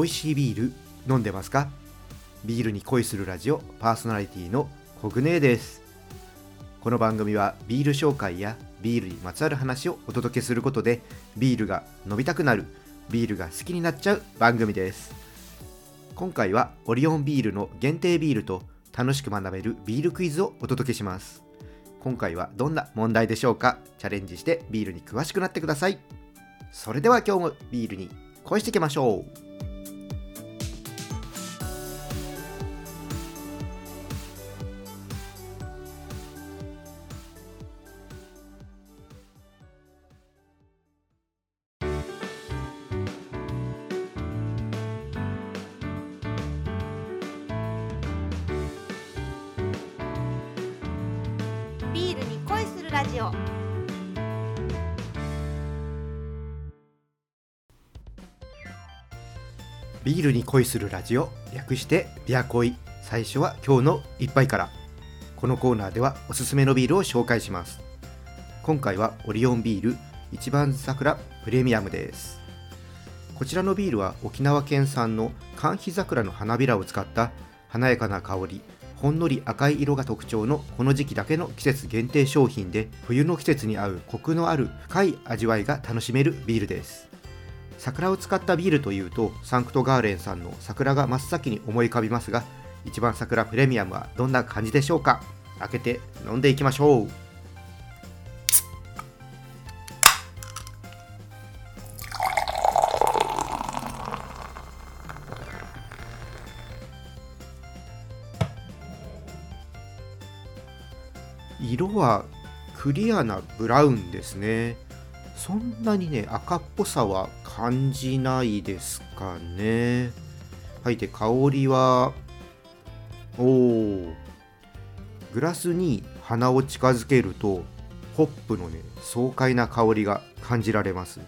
美味しいビール飲んでますか？ビールに恋するラジオパーソナリティのコグネです。この番組はビール紹介やビールにまつわる話をお届けすることでビールが飲みたくなるビールが好きになっちゃう番組です。今回はオリオンビールの限定ビールと楽しく学べるビールクイズをお届けします。今回はどんな問題でしょうか？チャレンジしてビールに詳しくなってください。それでは今日もビールに恋していきましょう。ラジオ。ビールに恋するラジオ略してビア恋。最初は今日の一杯から。このコーナーではおすすめのビールを紹介します。今回はオリオンビール一番桜プレミアムです。こちらのビールは沖縄県産の寒肥桜の花びらを使った華やかな香りほんのり赤い色が特徴のこの時期だけの季節限定商品で冬の季節に合うコクのある深い味わいが楽しめるビールです。桜を使ったビールというとサンクトガーレンさんの桜が真っ先に思い浮かびますが一番桜プレミアムはどんな感じでしょうか？開けて飲んでいきましょう。色はクリアなブラウンですね。そんなにね赤っぽさは感じないですかね。はいで香りはおおグラスに鼻を近づけるとホップのね爽快な香りが感じられます。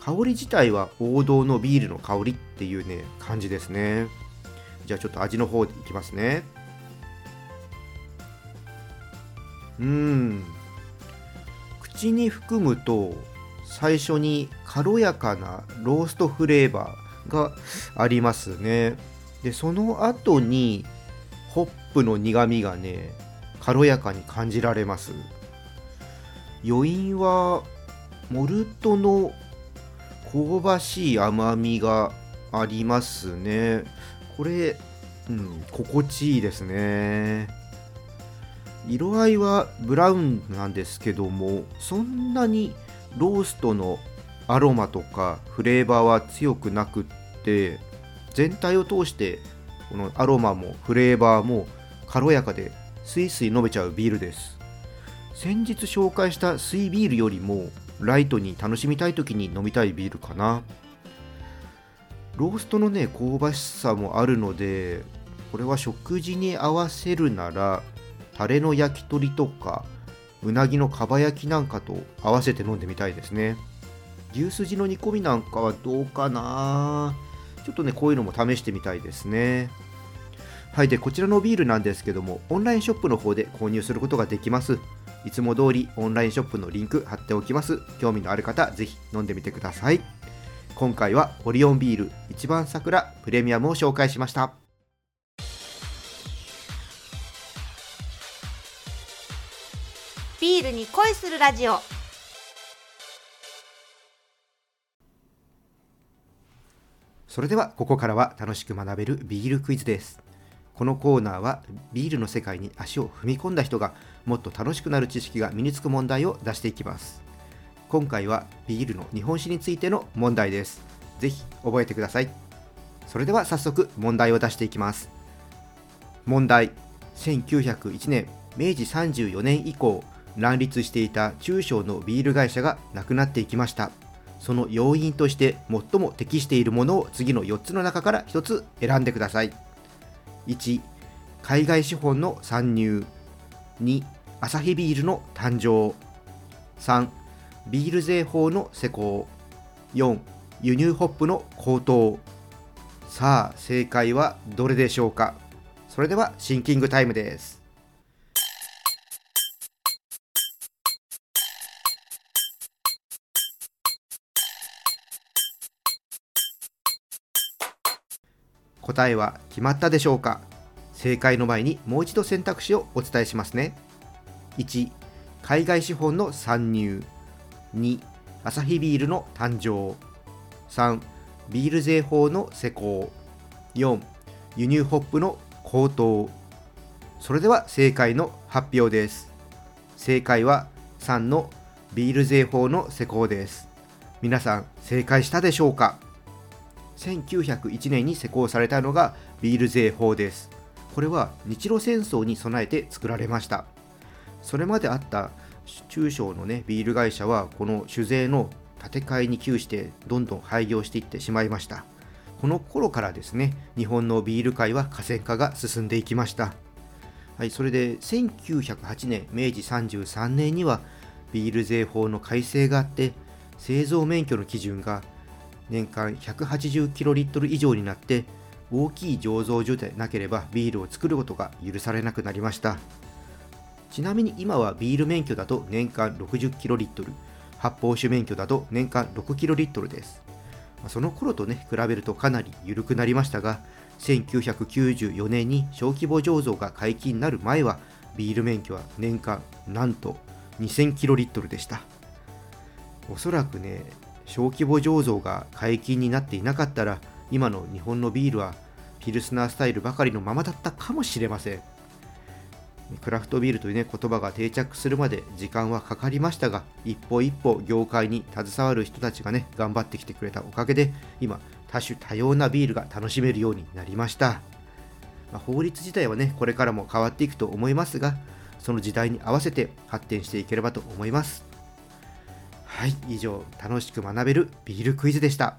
香り自体は王道のビールの香りっていうね感じですね。じゃあちょっと味の方でいきますね。うん。口に含むと最初に軽やかなローストフレーバーがありますね。でその後にホップの苦みがね軽やかに感じられます。余韻はモルトの香ばしい甘みがありますね。これ、うん、心地いいですね。色合いはブラウンなんですけどもそんなにローストのアロマとかフレーバーは強くなくって全体を通してこのアロマもフレーバーも軽やかでスイスイ飲めちゃうビールです。先日紹介したスイビールよりもライトに楽しみたい時に飲みたいビールかな。ローストのね香ばしさもあるのでこれは食事に合わせるならタレの焼き鳥とかうなぎのかば焼きなんかと合わせて飲んでみたいですね。牛すじの煮込みなんかはどうかな。ちょっとねこういうのも試してみたいですね。はいでこちらのビールなんですけどもオンラインショップの方で購入することができます。いつも通りオンラインショップのリンク貼っておきます。興味のある方ぜひ飲んでみてください。今回はオリオンビール一番桜プレミアムを紹介しました。ビールに恋するラジオ。それではここからは楽しく学べるビールクイズです。このコーナーはビールの世界に足を踏み込んだ人がもっと楽しくなる知識が身につく問題を出していきます。今回はビールの日本酒についての問題です。ぜひ覚えてください。それでは早速問題を出していきます。問題。1901年明治34年以降乱立していた中小のビール会社がなくなっていきました。その要因として最も適しているものを次の4つの中から1つ選んでください。1海外資本の参入。2アサヒビールの誕生。3ビール税法の施行。4輸入ホップの高騰。さあ正解はどれでしょうか？それではシンキングタイムです。答えは決まったでしょうか？正解の前にもう一度選択肢をお伝えしますね。1海外資本の参入。2アサヒビールの誕生。3ビール税法の施行。4輸入ホップの高騰。それでは正解の発表です。正解は3のビール税法の施行です。皆さん正解したでしょうか？1901年に施行されたのがビール税法です。これは日露戦争に備えて作られました。それまであった中小のねビール会社はこの酒税の建て替えに窮してどんどん廃業していってしまいました。この頃からですね日本のビール界は河川化が進んでいきました。はい、それで1908年明治33年にはビール税法の改正があって製造免許の基準が年間180キロリットル以上になって大きい醸造所でなければビールを作ることが許されなくなりました。ちなみに今はビール免許だと年間60キロリットル発泡酒免許だと年間6キロリットルです。その頃とね比べるとかなり緩くなりましたが1994年に小規模醸造が解禁になる前はビール免許は年間なんと2000キロリットルでした。おそらくね小規模醸造が解禁になっていなかったら今の日本のビールはピルスナースタイルばかりのままだったかもしれません。クラフトビールという、ね、言葉が定着するまで時間はかかりましたが一歩一歩業界に携わる人たちがね頑張ってきてくれたおかげで今多種多様なビールが楽しめるようになりました、まあ、法律自体はねこれからも変わっていくと思いますがその時代に合わせて発展していければと思います。はい以上楽しく学べるビールクイズでした。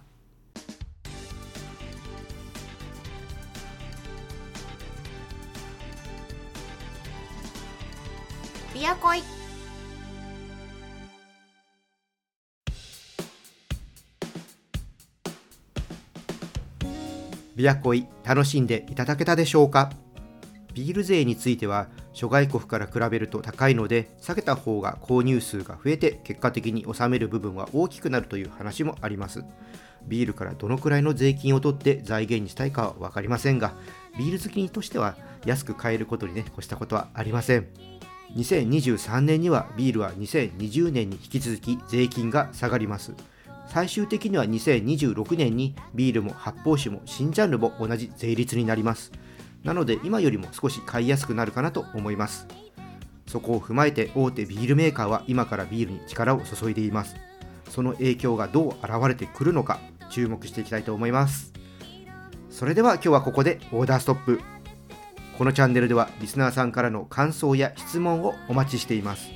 ビアコイ。ビアコイ楽しんでいただけたでしょうか？ビール税については諸外国から比べると高いので下げた方が購入数が増えて結果的に収める部分は大きくなるという話もあります。ビールからどのくらいの税金を取って財源にしたいかは分かりませんがビール好きとしては安く買えることにね越したことはありません。2023年にはビールは2020年に引き続き税金が下がります。最終的には2026年にビールも発泡酒も新ジャンルも同じ税率になります。なので今よりも少し買いやすくなるかなと思います。そこを踏まえて大手ビールメーカーは今からビールに力を注いでいます。その影響がどう現れてくるのか注目していきたいと思います。それでは今日はここでオーダーストップ。このチャンネルではリスナーさんからの感想や質問をお待ちしています。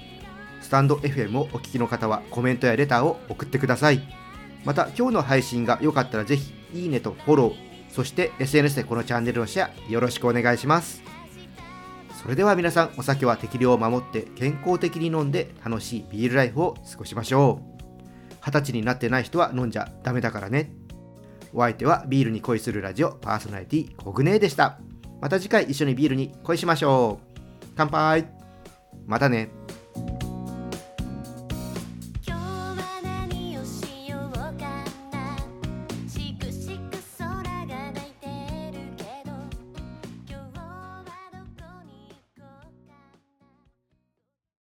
スタンド FM をお聞きの方はコメントやレターを送ってください。また今日の配信が良かったらぜひいいねとフォローそして SNS でこのチャンネルのシェアよろしくお願いします。それでは皆さんお酒は適量を守って健康的に飲んで楽しいビールライフを過ごしましょう。二十歳になってない人は飲んじゃダメだからね。お相手はビールに恋するラジオパーソナリティコグネーでした。また次回一緒にビールに恋しましょう。乾杯。またね。